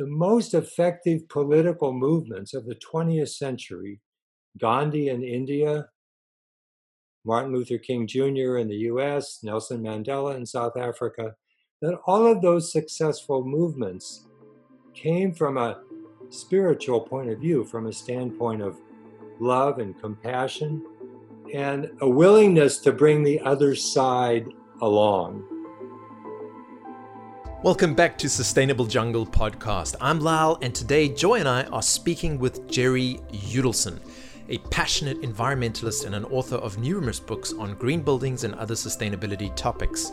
the most effective political movements of the 20th century, Gandhi in India, Martin Luther King Jr. in the US, Nelson Mandela in South Africa, that all of those successful movements came from a spiritual point of view, from a standpoint of love and compassion, and a willingness to bring the other side along. Welcome back to Sustainable Jungle Podcast. I'm Lal, and today Joy and I are speaking with Jerry Yudelson, a passionate environmentalist and an author of numerous books on green buildings and other sustainability topics.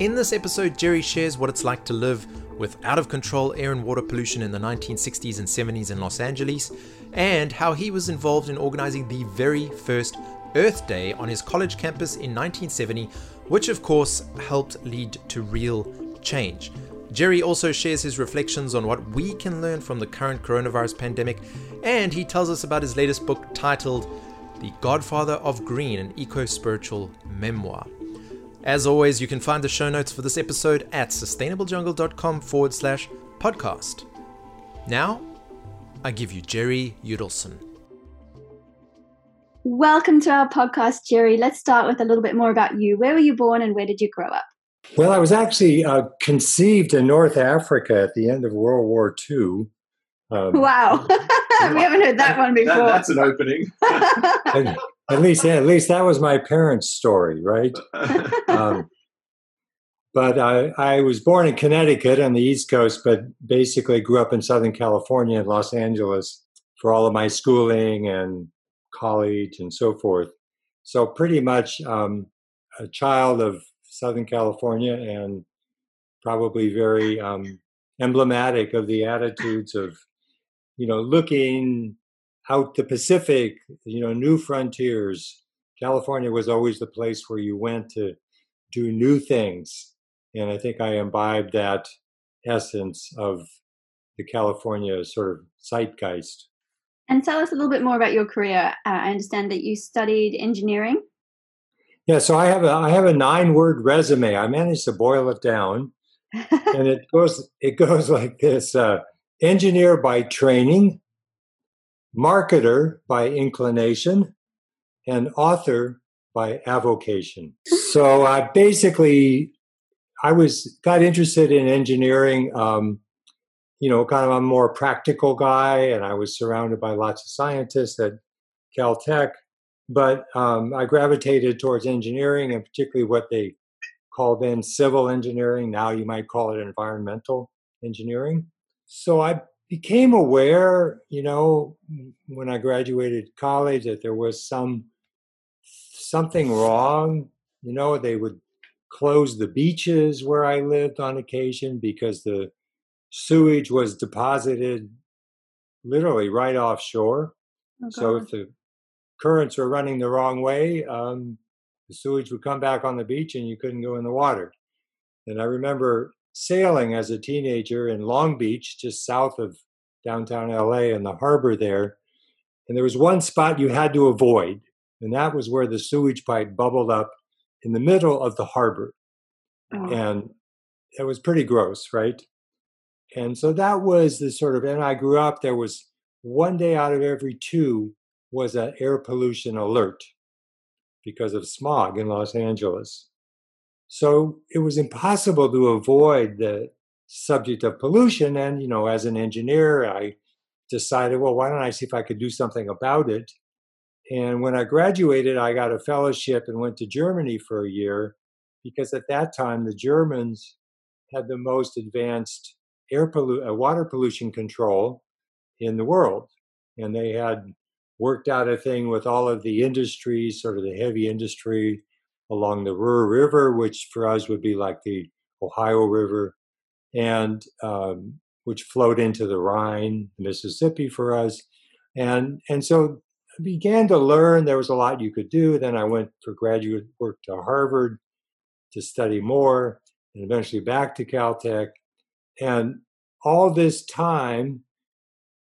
In this episode, Jerry shares what it's like to live with out of control air and water pollution in the 1960s and 70s in Los Angeles, and how he was involved in organizing the very first Earth Day on his college campus in 1970, which of course helped lead to real change. Jerry also shares his reflections on what we can learn from the current coronavirus pandemic, and he tells us about his latest book titled The Godfather of Green, an eco spiritual memoir. As always, you can find the show notes for this episode at sustainablejungle.com forward slash podcast. Now, I give you Jerry Yudelson. Welcome to our podcast, Jerry. Let's start with a little bit more about you. Where were you born and where did you grow up? Well, I was actually uh, conceived in North Africa at the end of World War II. Um, wow, we haven't heard that one before. That, that's an opening. at, at, least, yeah, at least that was my parents' story, right? Um, but I, I was born in Connecticut on the East Coast, but basically grew up in Southern California and Los Angeles for all of my schooling and college and so forth. So pretty much um, a child of Southern California and probably very um, emblematic of the attitudes of, you know, looking out the Pacific, you know, new frontiers. California was always the place where you went to do new things. And I think I imbibed that essence of the California sort of zeitgeist. And tell us a little bit more about your career. Uh, I understand that you studied engineering. Yeah, so I have a I have a nine word resume. I managed to boil it down, and it goes it goes like this: uh, engineer by training, marketer by inclination, and author by avocation. So I basically I was got interested in engineering. Um, you know, kind of a more practical guy, and I was surrounded by lots of scientists at Caltech but um, I gravitated towards engineering and particularly what they call then civil engineering. Now you might call it environmental engineering. So I became aware, you know, when I graduated college that there was some something wrong. You know, they would close the beaches where I lived on occasion because the sewage was deposited literally right offshore. Oh, so if the currents were running the wrong way, um, the sewage would come back on the beach and you couldn't go in the water. And I remember sailing as a teenager in Long Beach, just south of downtown LA and the harbor there. And there was one spot you had to avoid, and that was where the sewage pipe bubbled up in the middle of the harbor. Oh. And it was pretty gross, right? And so that was the sort of, and I grew up, there was one day out of every two was an air pollution alert because of smog in Los Angeles. So it was impossible to avoid the subject of pollution. And, you know, as an engineer, I decided, well, why don't I see if I could do something about it? And when I graduated, I got a fellowship and went to Germany for a year because at that time the Germans had the most advanced air pollu- uh, water pollution control in the world. And they had worked out a thing with all of the industries, sort of the heavy industry along the Ruhr River, which for us would be like the Ohio River, and um, which flowed into the Rhine, Mississippi for us. And, and so I began to learn there was a lot you could do. Then I went for graduate work to Harvard to study more, and eventually back to Caltech. And all this time,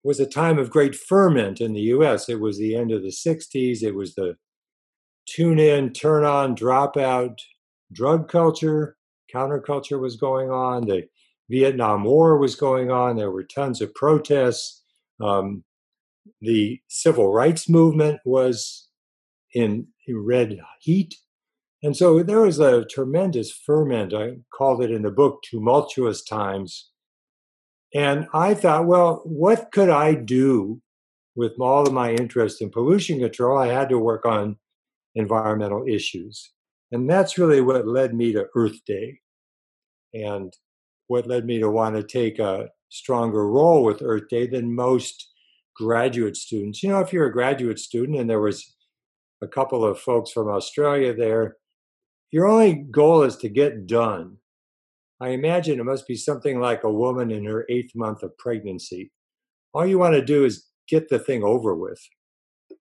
was a time of great ferment in the US. It was the end of the 60s. It was the tune in, turn on, drop out drug culture, counterculture was going on. The Vietnam War was going on. There were tons of protests. Um, the civil rights movement was in red heat. And so there was a tremendous ferment. I called it in the book tumultuous times. And I thought, well, what could I do with all of my interest in pollution control? I had to work on environmental issues. And that's really what led me to Earth Day and what led me to want to take a stronger role with Earth Day than most graduate students. You know, if you're a graduate student and there was a couple of folks from Australia there, your only goal is to get done. I imagine it must be something like a woman in her eighth month of pregnancy. All you want to do is get the thing over with.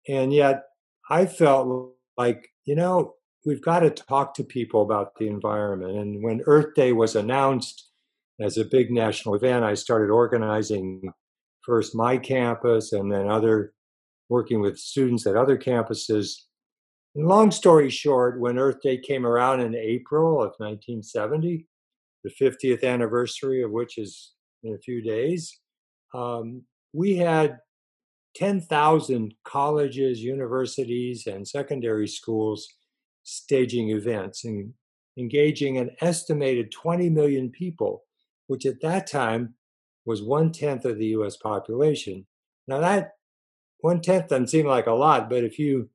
And yet, I felt like, you know, we've got to talk to people about the environment. And when Earth Day was announced as a big national event, I started organizing first my campus and then other working with students at other campuses. And long story short, when Earth Day came around in April of 1970, the 50th anniversary of which is in a few days, um, we had 10,000 colleges, universities, and secondary schools staging events and engaging an estimated 20 million people, which at that time was one tenth of the US population. Now, that one tenth doesn't seem like a lot, but if you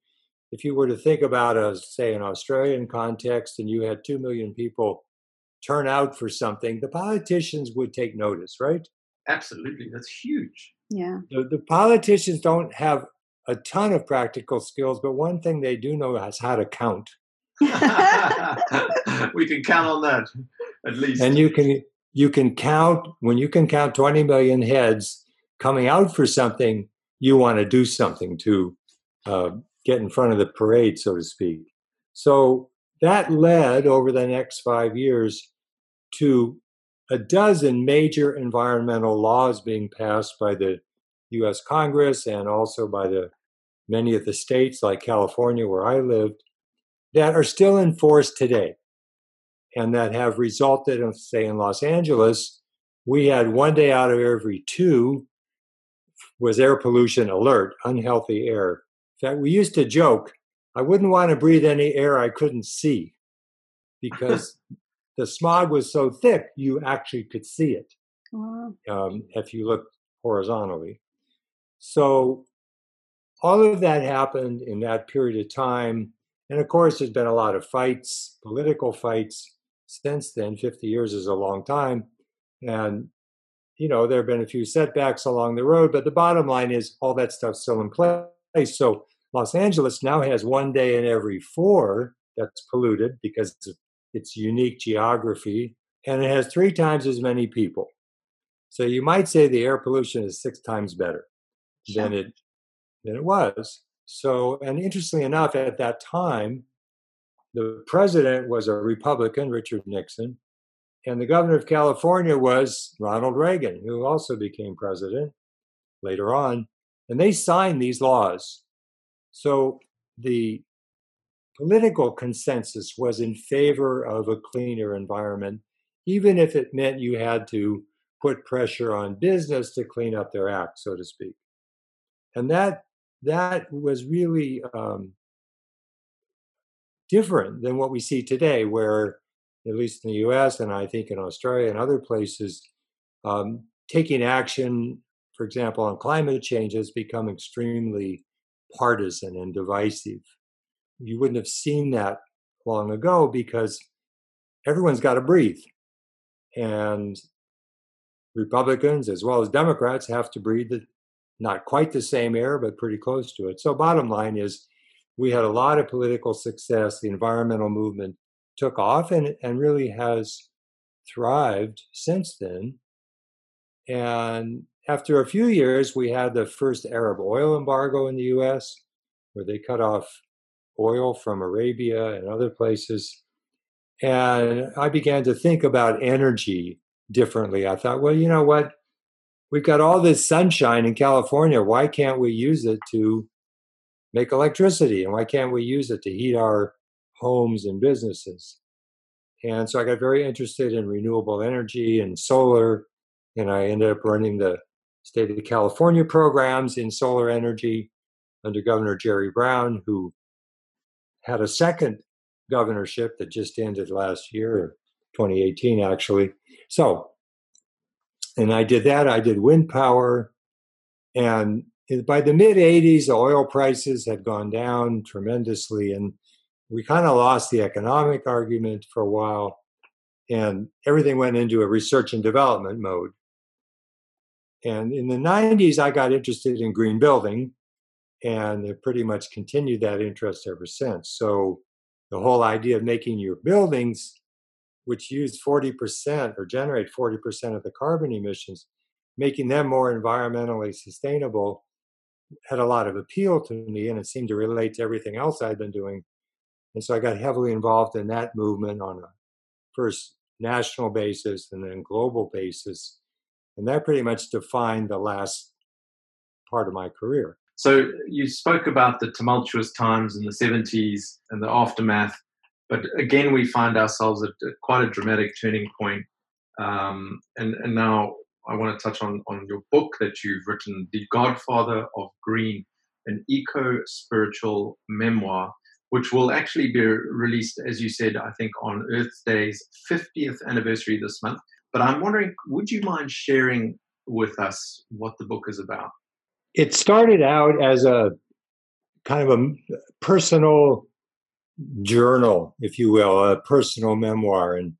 if you were to think about a say an Australian context and you had two million people turn out for something, the politicians would take notice, right? Absolutely, that's huge. Yeah. The, the politicians don't have a ton of practical skills, but one thing they do know is how to count. we can count on that at least. And you can you can count when you can count 20 million heads coming out for something, you want to do something to uh, get in front of the parade, so to speak. So that led over the next five years to a dozen major environmental laws being passed by the US Congress and also by the many of the states like California where I lived that are still in force today and that have resulted in say in Los Angeles we had one day out of every two was air pollution alert unhealthy air in fact we used to joke I wouldn't want to breathe any air I couldn't see because the smog was so thick you actually could see it wow. um, if you looked horizontally. So all of that happened in that period of time. And of course, there's been a lot of fights, political fights since then. 50 years is a long time. And, you know, there have been a few setbacks along the road, but the bottom line is all that stuff's still in place. So Los Angeles now has one day in every four that's polluted because of its unique geography, and it has three times as many people. So you might say the air pollution is six times better sure. than it than it was. So, and interestingly enough, at that time, the president was a Republican, Richard Nixon, and the governor of California was Ronald Reagan, who also became president later on. And they signed these laws. So the political consensus was in favor of a cleaner environment, even if it meant you had to put pressure on business to clean up their act, so to speak. And that that was really um, different than what we see today, where at least in the U.S. and I think in Australia and other places, um, taking action, for example, on climate change has become extremely partisan and divisive you wouldn't have seen that long ago because everyone's got to breathe. And Republicans as well as Democrats have to breathe the, not quite the same air, but pretty close to it. So, bottom line is, we had a lot of political success. The environmental movement took off and, and really has thrived since then. And after a few years, we had the first Arab oil embargo in the US, where they cut off oil from Arabia and other places. And I began to think about energy differently. I thought, well, you know what? We've got all this sunshine in California. Why can't we use it to make electricity? And why can't we use it to heat our homes and businesses? And so I got very interested in renewable energy and solar, and I ended up running the state of California programs in solar energy under Governor Jerry Brown, who had a second governorship that just ended last year, 2018 actually. So, and I did that. I did wind power, and by the mid 80s, the oil prices had gone down tremendously, and we kind of lost the economic argument for a while, and everything went into a research and development mode. And in the 90s, I got interested in green building and have pretty much continued that interest ever since. So the whole idea of making your buildings, which use 40% or generate 40% of the carbon emissions, making them more environmentally sustainable had a lot of appeal to me and it seemed to relate to everything else I'd been doing. And so I got heavily involved in that movement on a first national basis and then global basis. And that pretty much defined the last part of my career. So you spoke about the tumultuous times in the 70s and the aftermath, but again, we find ourselves at, quite a dramatic turning point. Um, and, and now I want to touch on, on your book that you've written, The Godfather of Green, an eco spiritual memoir, which will actually be released, as you said, I think on Earth Day's 50th anniversary this month. But I'm wondering, would you mind sharing with us what the book is about? It started out as a kind of a personal journal, if you will, a personal memoir. And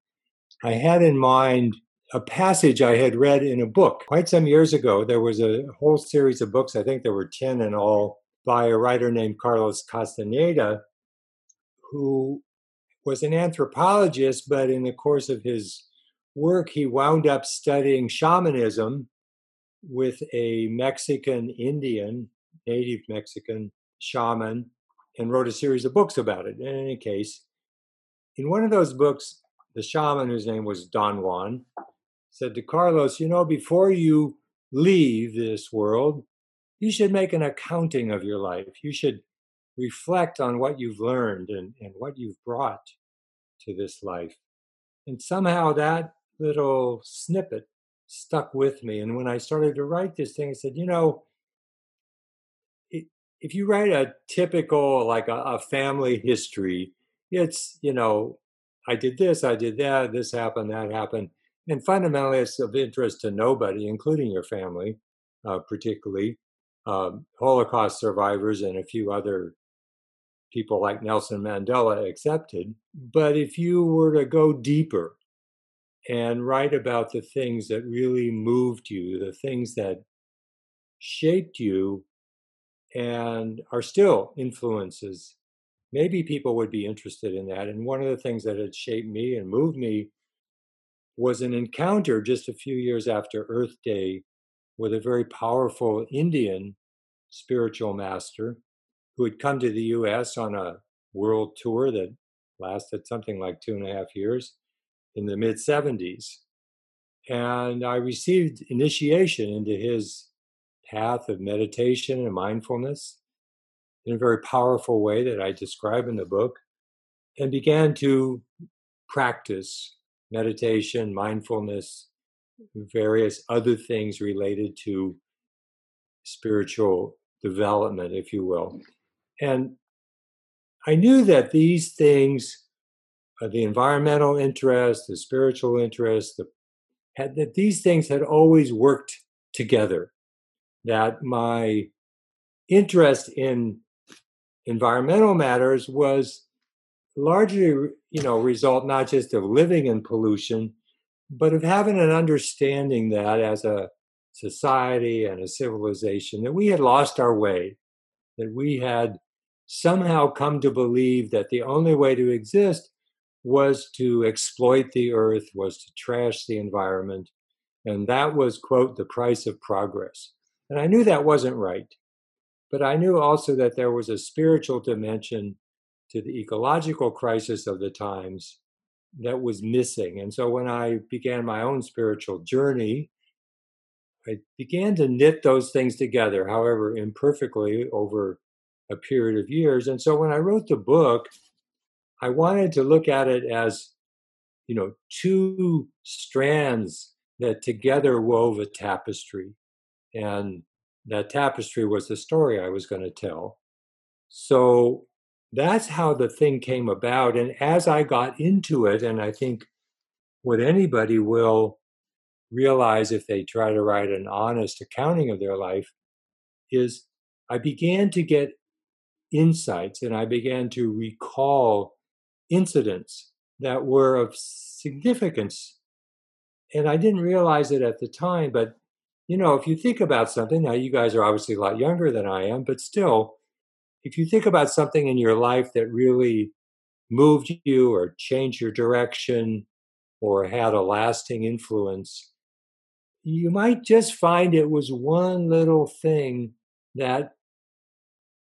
I had in mind a passage I had read in a book quite some years ago. There was a whole series of books, I think there were 10 in all, by a writer named Carlos Castaneda, who was an anthropologist, but in the course of his work, he wound up studying shamanism with a Mexican Indian, native Mexican shaman, and wrote a series of books about it. In any case, in one of those books, the shaman, whose name was Don Juan, said to Carlos, You know, before you leave this world, you should make an accounting of your life. You should reflect on what you've learned and, and what you've brought to this life. And somehow that little snippet stuck with me. And when I started to write this thing, I said, you know, if you write a typical, like a, a family history, it's, you know, I did this, I did that, this happened, that happened. And fundamentally, it's of interest to nobody, including your family, uh, particularly um, Holocaust survivors and a few other people like Nelson Mandela accepted. But if you were to go deeper and write about the things that really moved you, the things that shaped you and are still influences, maybe people would be interested in that. And one of the things that had shaped me and moved me was an encounter just a few years after Earth Day with a very powerful Indian spiritual master who had come to the US on a world tour that lasted something like two and a half years in the mid 70s. And I received initiation into his path of meditation and mindfulness in a very powerful way that I describe in the book, and began to practice meditation, mindfulness, various other things related to spiritual development, if you will. And I knew that these things, uh, the environmental interest, the spiritual interest, the, had, that these things had always worked together. That my interest in environmental matters was largely, you know, result not just of living in pollution, but of having an understanding that as a society and a civilization that we had lost our way, that we had somehow come to believe that the only way to exist was to exploit the earth, was to trash the environment, and that was, quote, the price of progress. And I knew that wasn't right. But I knew also that there was a spiritual dimension to the ecological crisis of the times that was missing. And so when I began my own spiritual journey, I began to knit those things together, however imperfectly, over a period of years. And so when I wrote the book, I wanted to look at it as you know, two strands that together wove a tapestry. And that tapestry was the story I was going to tell. So that's how the thing came about. And as I got into it, and I think what anybody will realize if they try to write an honest accounting of their life, is I began to get insights and I began to recall incidents that were of significance. And I didn't realize it at the time, but you know, if you think about something, now you guys are obviously a lot younger than I am, but still, if you think about something in your life that really moved you or changed your direction or had a lasting influence, you might just find it was one little thing that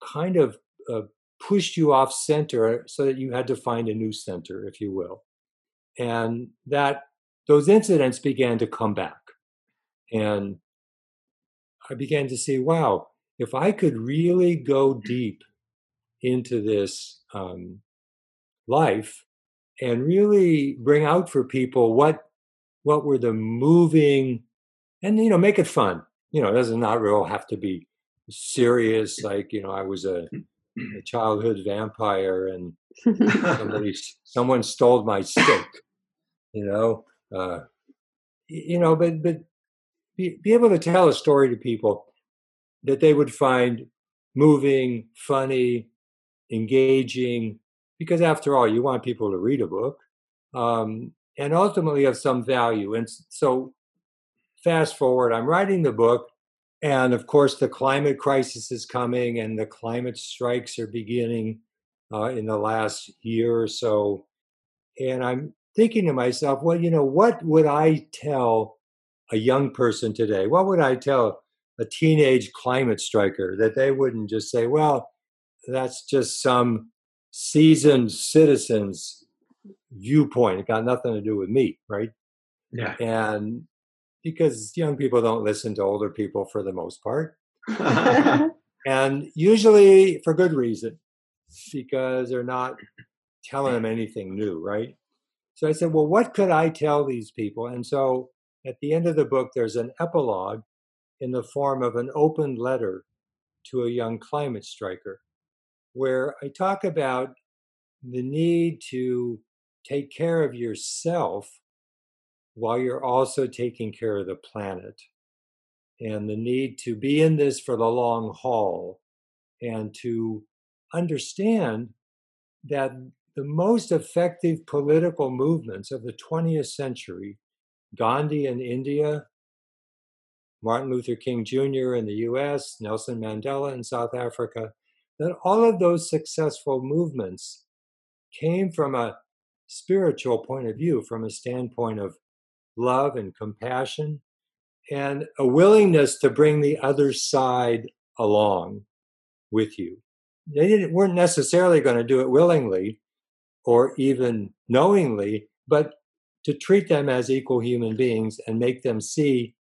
kind of uh, pushed you off center so that you had to find a new center, if you will. And that those incidents began to come back. And I began to see, wow, if I could really go deep into this um, life and really bring out for people what what were the moving and you know make it fun you know it does not really have to be serious like you know i was a, a childhood vampire and somebody someone stole my stick you know uh, you know but but be, be able to tell a story to people that they would find moving funny engaging because after all you want people to read a book um, and ultimately of some value. And so fast forward i'm writing the book and of course, the climate crisis is coming, and the climate strikes are beginning uh, in the last year or so. And I'm thinking to myself, well, you know, what would I tell a young person today? What would I tell a teenage climate striker that they wouldn't just say, well, that's just some seasoned citizen's viewpoint. It got nothing to do with me, right? Yeah. And because young people don't listen to older people for the most part. and usually for good reason, because they're not telling them anything new, right? So I said, well, what could I tell these people? And so at the end of the book, there's an epilogue in the form of an open letter to a young climate striker, where I talk about the need to take care of yourself while you're also taking care of the planet and the need to be in this for the long haul and to understand that the most effective political movements of the 20th century, Gandhi in India, Martin Luther King Jr. in the US, Nelson Mandela in South Africa, that all of those successful movements came from a spiritual point of view, from a standpoint of love and compassion, and a willingness to bring the other side along with you. They weren't necessarily going to do it willingly or even knowingly, but to treat them as equal human beings and make them see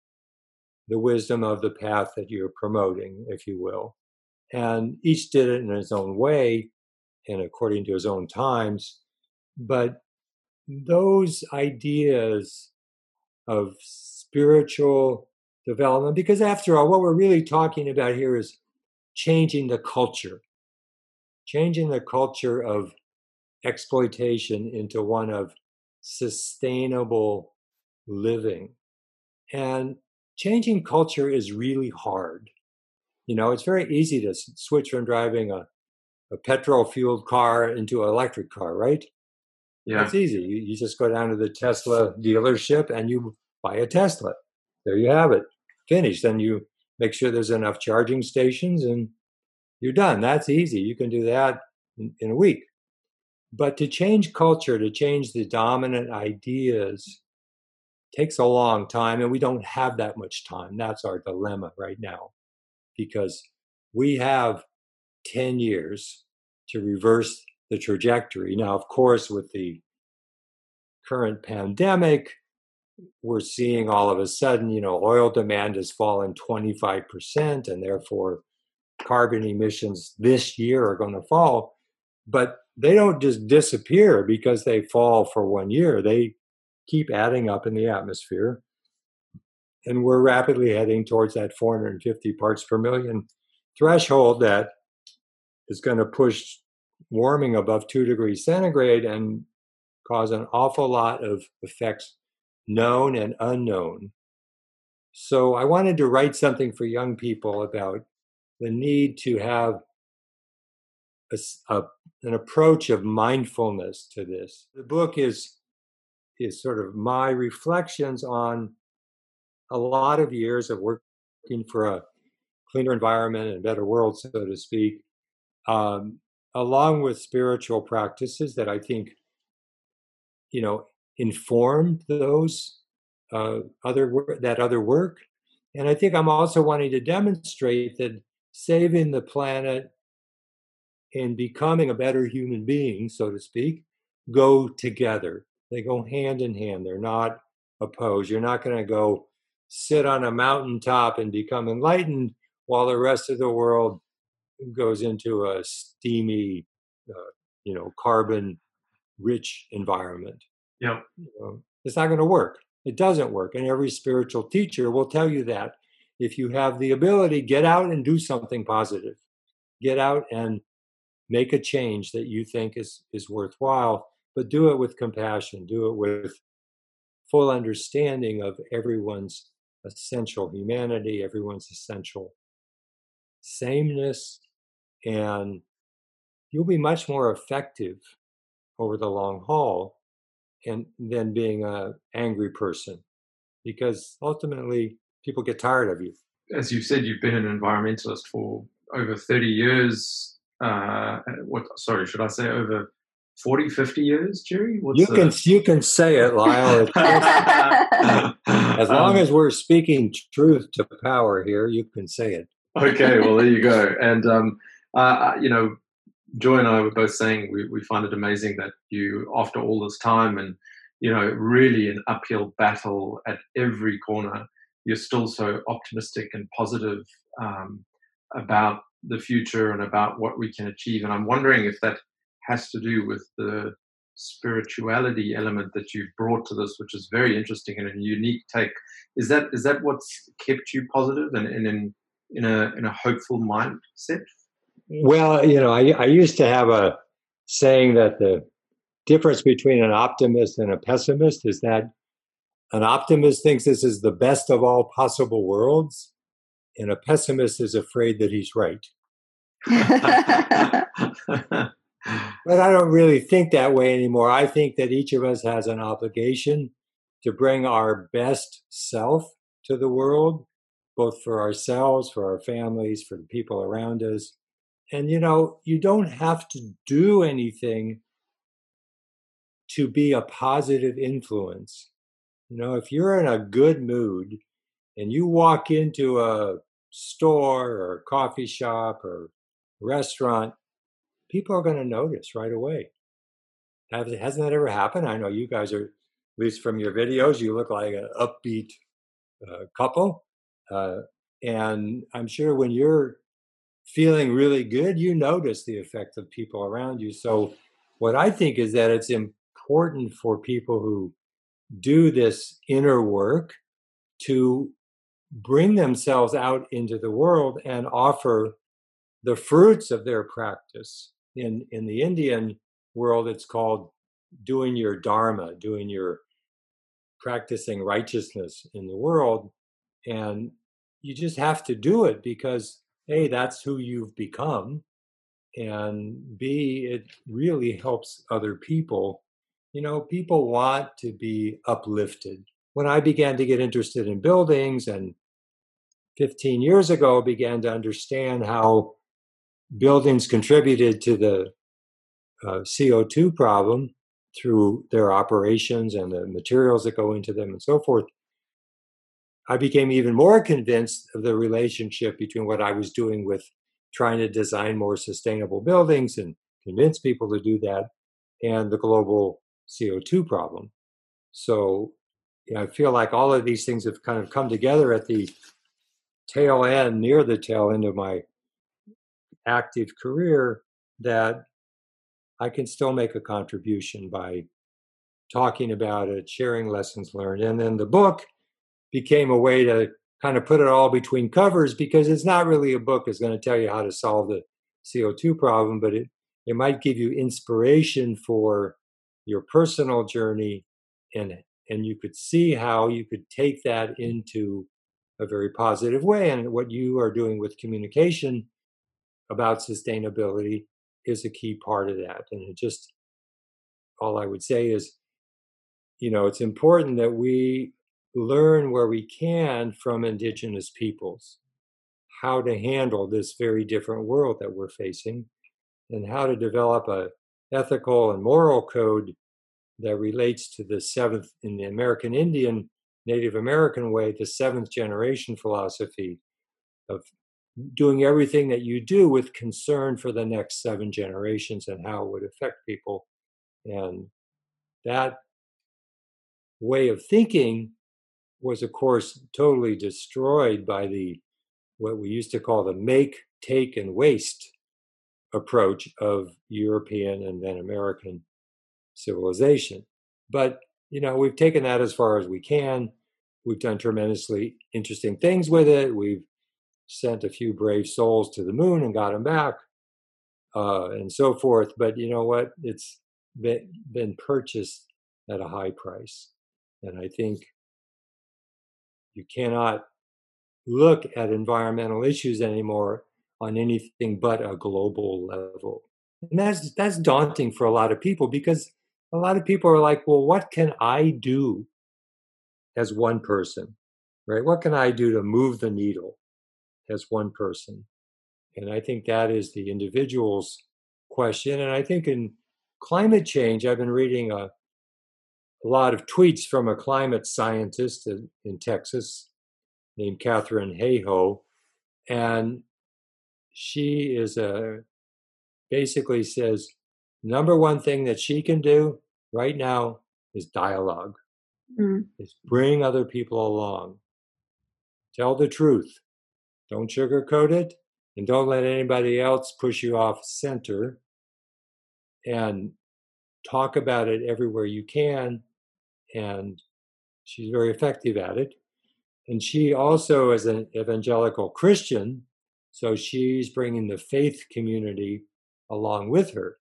the wisdom of the path that you're promoting, if you will. And each did it in his own way and according to his own times. But those ideas of spiritual development. Because after all, what we're really talking about here is changing the culture, changing the culture of exploitation into one of sustainable living. And changing culture is really hard. You know, it's very easy to switch from driving a, a petrol fueled car into an electric car, right? Yeah. It's easy. You, you just go down to the Tesla dealership and you buy a Tesla. There you have it. Finished. Then you make sure there's enough charging stations and you're done. That's easy. You can do that in, in a week. But to change culture, to change the dominant ideas, takes a long time, and we don't have that much time. That's our dilemma right now because we have 10 years to reverse the trajectory. Now, of course, with the current pandemic, we're seeing all of a sudden, you know, oil demand has fallen 25%, and therefore carbon emissions this year are going to fall. But they don't just disappear because they fall for one year. They keep adding up in the atmosphere. And we're rapidly heading towards that 450 parts per million threshold that is going to push warming above two degrees centigrade and cause an awful lot of effects known and unknown. So I wanted to write something for young people about the need to have a, a, an approach of mindfulness to this. The book is is sort of my reflections on a lot of years of working for a cleaner environment and better world, so to speak, um, along with spiritual practices that I think, you know, informed those uh, other that other work. And I think I'm also wanting to demonstrate that saving the planet and becoming a better human being, so to speak, go together. They go hand in hand. They're not opposed. You're not going to go sit on a mountaintop and become enlightened while the rest of the world goes into a steamy, uh, you know, carbon rich environment. Yep. You know, it's not going to work. It doesn't work. And every spiritual teacher will tell you that. If you have the ability, get out and do something positive. Get out and make a change that you think is, is worthwhile, but do it with compassion, do it with full understanding of everyone's essential humanity, everyone's essential sameness, and you'll be much more effective over the long haul and than being a angry person because ultimately people get tired of you. As you've said you've been an environmentalist for over 30 years uh, what sorry should i say over 40 50 years jerry? What's you the... can you can say it lyle. As long um, as we're speaking truth to power here you can say it. Okay well there you go. And um, uh, you know joy and i were both saying we, we find it amazing that you after all this time and you know really an uphill battle at every corner you're still so optimistic and positive um, about the future and about what we can achieve. And I'm wondering if that has to do with the spirituality element that you've brought to this, which is very interesting and a unique take. Is that is that what's kept you positive and, and in in a in a hopeful mindset? Well, you know, I, I used to have a saying that the difference between an optimist and a pessimist is that an optimist thinks this is the best of all possible worlds, and a pessimist is afraid that he's right. but I don't really think that way anymore. I think that each of us has an obligation to bring our best self to the world, both for ourselves, for our families, for the people around us. And you know, you don't have to do anything to be a positive influence. You know, if you're in a good mood and you walk into a store or coffee shop or restaurant, people are going to notice right away. Has, hasn't that ever happened? I know you guys are, at least from your videos, you look like an upbeat uh, couple. Uh, and I'm sure when you're feeling really good, you notice the effect of people around you. So, what I think is that it's important for people who do this inner work to bring themselves out into the world and offer the fruits of their practice. In, in the Indian world, it's called doing your dharma, doing your practicing righteousness in the world. And you just have to do it because, A, that's who you've become. And B, it really helps other people you know, people want to be uplifted. When I began to get interested in buildings and 15 years ago began to understand how buildings contributed to the uh, CO2 problem through their operations and the materials that go into them and so forth, I became even more convinced of the relationship between what I was doing with trying to design more sustainable buildings and convince people to do that and the global CO2 problem. So you know, I feel like all of these things have kind of come together at the tail end, near the tail end of my active career, that I can still make a contribution by talking about it, sharing lessons learned. And then the book became a way to kind of put it all between covers because it's not really a book that's going to tell you how to solve the CO2 problem, but it, it might give you inspiration for your personal journey in it. and you could see how you could take that into a very positive way and what you are doing with communication about sustainability is a key part of that and it just all i would say is you know it's important that we learn where we can from indigenous peoples how to handle this very different world that we're facing and how to develop a ethical and moral code that relates to the seventh in the American Indian Native American way, the seventh generation philosophy of doing everything that you do with concern for the next seven generations and how it would affect people. And that way of thinking was, of course, totally destroyed by the what we used to call the make, take, and waste approach of European and then American civilization. But, you know, we've taken that as far as we can. We've done tremendously interesting things with it. We've sent a few brave souls to the moon and got them back, uh, and so forth. But you know what? It's been, been purchased at a high price. And I think you cannot look at environmental issues anymore on anything but a global level. And that's that's daunting for a lot of people because a lot of people are like, well, what can I do as one person? Right? What can I do to move the needle as one person? And I think that is the individual's question. And I think in climate change, I've been reading a, a lot of tweets from a climate scientist in, in Texas named Katharine Hayhoe. And she is a basically says number one thing that she can do right now is dialogue. Mm. Is bring other people along. Tell the truth. Don't sugarcoat it, and don't let anybody else push you off center. And talk about it everywhere you can. And she's very effective at it. And she also is an evangelical Christian, so she's bringing the faith community along with her.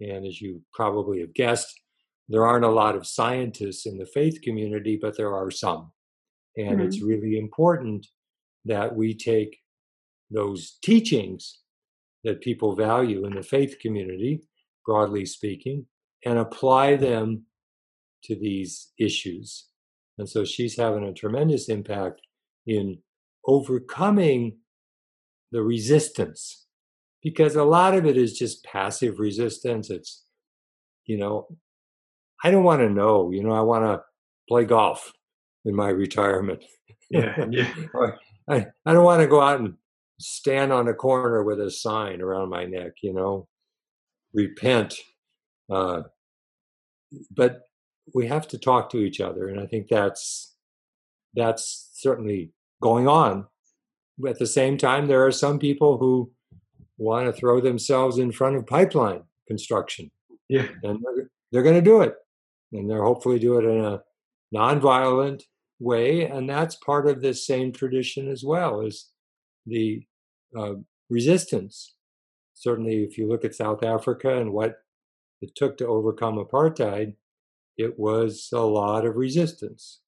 And as you probably have guessed, there aren't a lot of scientists in the faith community, but there are some. And mm-hmm. it's really important that we take those teachings that people value in the faith community, broadly speaking, and apply them to these issues. And so she's having a tremendous impact in overcoming the resistance because a lot of it is just passive resistance. It's, you know, I don't want to know, you know, I want to play golf in my retirement. Yeah. yeah. I, I don't want to go out and stand on a corner with a sign around my neck, you know, repent. Uh, but we have to talk to each other. And I think that's, that's certainly going on. At the same time, there are some people who want to throw themselves in front of pipeline construction. Yeah. And they're, they're going to do it. And they're hopefully do it in a nonviolent way. And that's part of this same tradition as well as the uh, resistance. Certainly, if you look at South Africa and what it took to overcome apartheid, it was a lot of resistance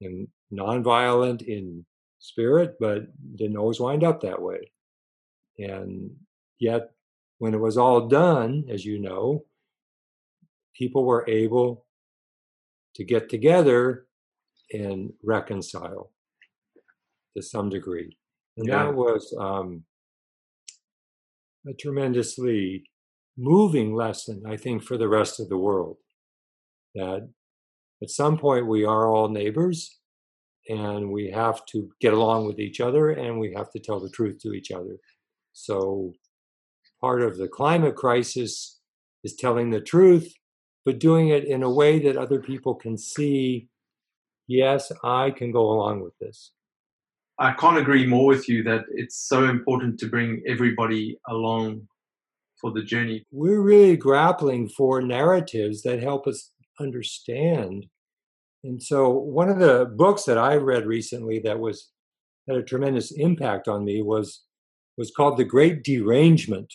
and nonviolent in spirit, but didn't always wind up that way. And yet, when it was all done, as you know, people were able to get together and reconcile to some degree. And yeah. that was um, a tremendously moving lesson, I think, for the rest of the world. That at some point we are all neighbors and we have to get along with each other and we have to tell the truth to each other. So part of the climate crisis is telling the truth, but doing it in a way that other people can see, yes, I can go along with this. I can't agree more with you that it's so important to bring everybody along for the journey. We're really grappling for narratives that help us understand. And so, one of the books that I read recently that was had a tremendous impact on me was was called The Great Derangement,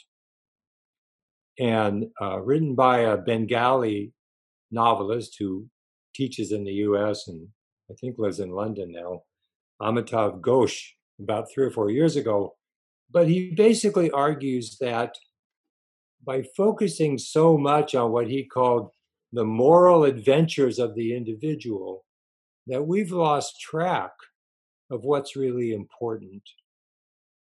and uh, written by a Bengali novelist who teaches in the U.S. and I think lives in London now, Amitav Ghosh, about three or four years ago. But he basically argues that by focusing so much on what he called the moral adventures of the individual, that we've lost track of what's really important.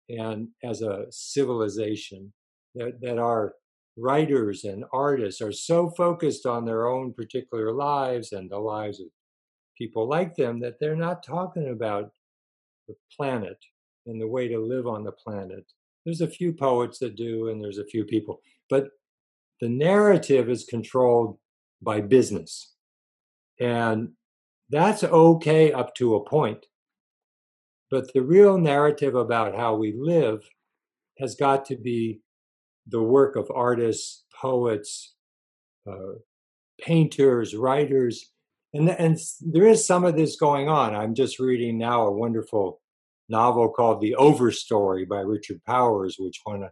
And as a civilization, that, that our writers and artists are so focused on their own particular lives and the lives of people like them that they're not talking about the planet and the way to live on the planet. There's a few poets that do, and there's a few people, but the narrative is controlled by business. And that's okay up to a point. But the real narrative about how we live has got to be the work of artists, poets, uh, painters, writers, and and there is some of this going on. I'm just reading now a wonderful novel called The Overstory by Richard Powers, which won an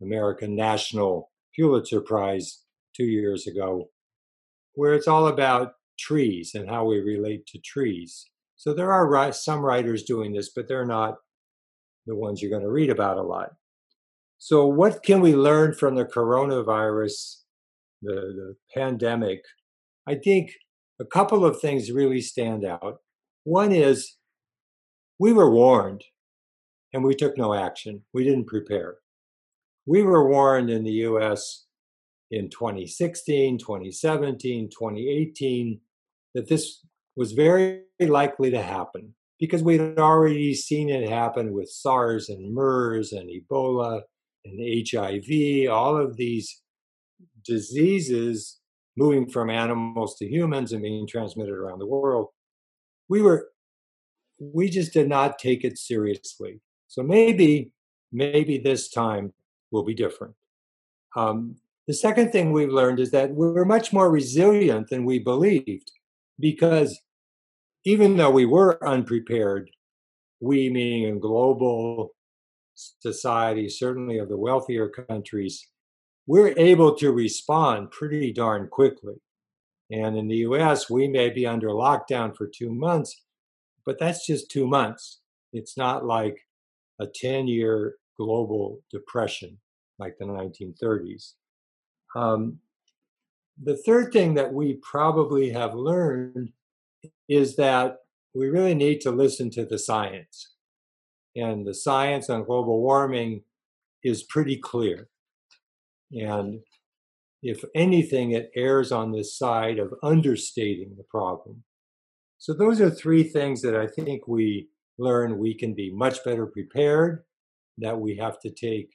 American National Pulitzer Prize two years ago, where it's all about trees and how we relate to trees. So there are some writers doing this, but they're not the ones you're going to read about a lot. So, what can we learn from the coronavirus, the, the pandemic? I think a couple of things really stand out. One is we were warned and we took no action. We didn't prepare. We were warned in the US in 2016, 2017, 2018 that this was very likely to happen because we'd already seen it happen with SARS and MERS and Ebola and HIV, all of these diseases moving from animals to humans and being transmitted around the world, we were we just did not take it seriously. So maybe maybe this time will be different. Um, the second thing we've learned is that we're much more resilient than we believed because even though we were unprepared, we meaning in global society, certainly of the wealthier countries, we're able to respond pretty darn quickly. And in the US, we may be under lockdown for two months, but that's just two months. It's not like a 10 year global depression like the 1930s. Um, the third thing that we probably have learned is that we really need to listen to the science and the science on global warming is pretty clear. And if anything, it errs on this side of understating the problem. So, those are three things that I think we learn we can be much better prepared, that we have to take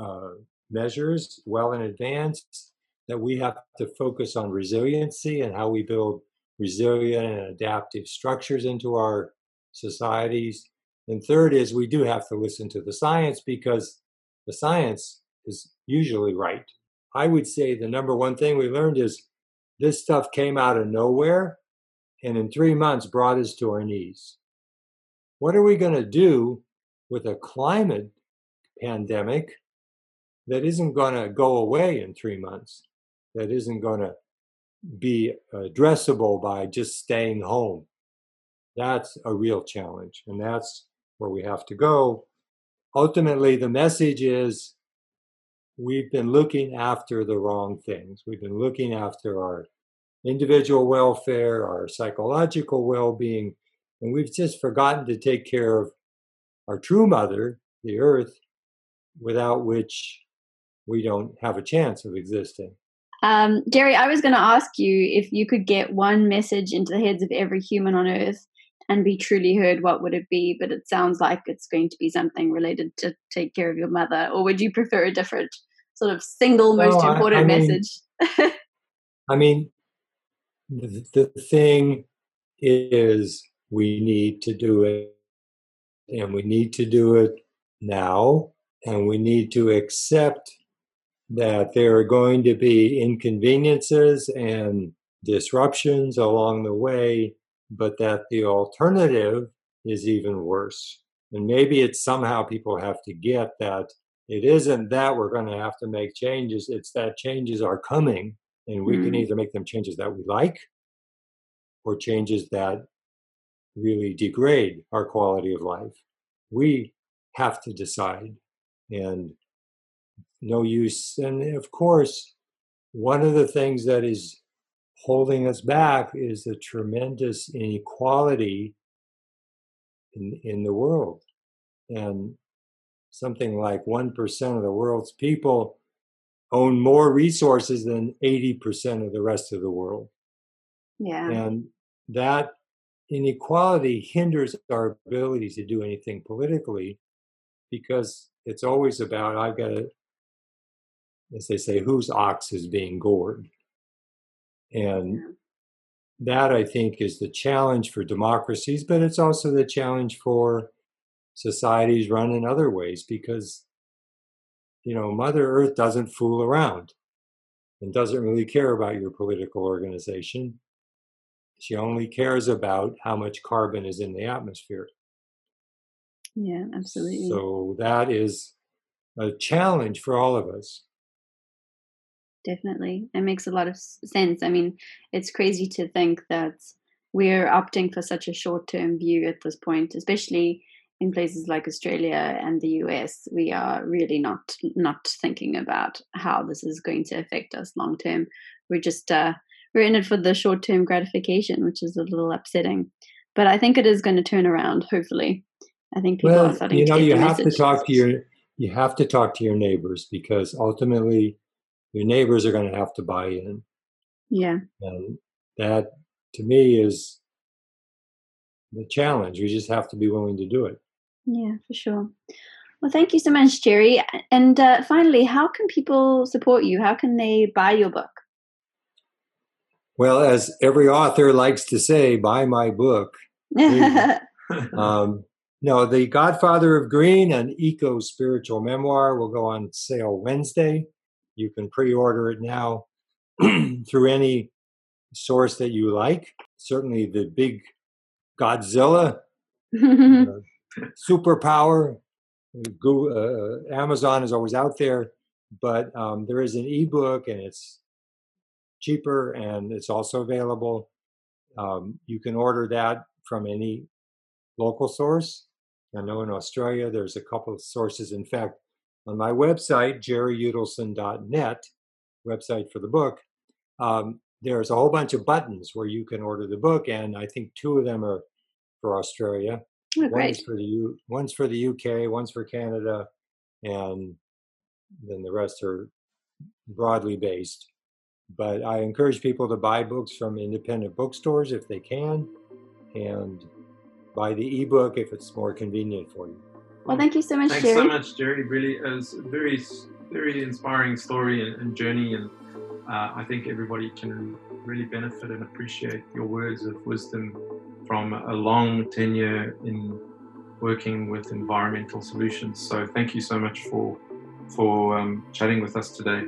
uh, measures well in advance, that we have to focus on resiliency and how we build resilient and adaptive structures into our societies, and third is we do have to listen to the science because the science is usually right. I would say the number one thing we learned is this stuff came out of nowhere and in three months brought us to our knees. What are we going to do with a climate pandemic that isn't going to go away in three months, that isn't going to be addressable by just staying home? That's a real challenge. And that's where we have to go. Ultimately, the message is we've been looking after the wrong things. We've been looking after our individual welfare, our psychological well being, and we've just forgotten to take care of our true mother, the earth, without which we don't have a chance of existing. Um, Jerry, I was going to ask you if you could get one message into the heads of every human on earth and be truly heard, what would it be? But it sounds like it's going to be something related to take care of your mother. Or would you prefer a different sort of single most important I, I message? I mean, the, the thing is, we need to do it, and we need to do it now, and we need to accept that there are going to be inconveniences and disruptions along the way, but that the alternative is even worse. And maybe it's somehow people have to get that it isn't that we're going to have to make changes, it's that changes are coming, and we mm. can either make them changes that we like or changes that really degrade our quality of life. We have to decide. And no use. And of course, one of the things that is holding us back is the tremendous inequality in, in the world. And something like 1% of the world's people own more resources than 80% of the rest of the world. Yeah. And that inequality hinders our ability to do anything politically because it's always about I've got to, as they say, whose ox is being gored. And that I think is the challenge for democracies, but it's also the challenge for societies run in other ways because you know mother earth doesn't fool around and doesn't really care about your political organization. She only cares about how much carbon is in the atmosphere. Yeah absolutely. So that is a challenge for all of us definitely it makes a lot of sense i mean it's crazy to think that we're opting for such a short term view at this point especially in places like Australia and the US, we are really not not thinking about how this is going to affect us long term. We're just uh, we're in it for the short term gratification, which is a little upsetting. But I think it is going to turn around. Hopefully, I think people well, are starting. You know, you have to talk to your you have to talk to your neighbors because ultimately, your neighbors are going to have to buy in. Yeah, and that to me is the challenge. We just have to be willing to do it. Yeah, for sure. Well, thank you so much, Jerry. And uh, finally, how can people support you? How can they buy your book? Well, as every author likes to say, buy my book. um, no, The Godfather of Green, an eco spiritual memoir, will go on sale Wednesday. You can pre order it now through any source that you like. Certainly, the big Godzilla. uh, superpower. Google, uh, Amazon is always out there, but um, there is an ebook and it's cheaper and it's also available. Um, you can order that from any local source. I know in Australia there's a couple of sources. In fact, on my website, jerryyudelson.net, website for the book, um, there's a whole bunch of buttons where you can order the book, and I think two of them are for Australia. Oh, one's for the U, one's for the UK, one's for Canada, and then the rest are broadly based. But I encourage people to buy books from independent bookstores if they can, and buy the ebook if it's more convenient for you. Well, thank you so much, Thanks Jerry. so much, Jerry. Really, it was a very, very inspiring story and, and journey, and uh, I think everybody can really benefit and appreciate your words of wisdom from a long tenure in working with environmental solutions. So thank you so much for for um, chatting with us today.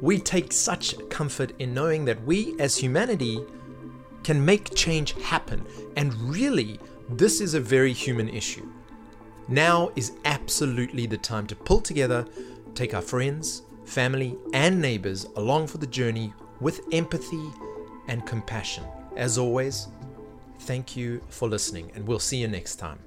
We take such comfort in knowing that we as humanity can make change happen, and really, this is a very human issue. Now is absolutely the time to pull together, take our friends, family, and neighbors along for the journey with empathy and compassion. As always, thank you for listening, and we'll see you next time.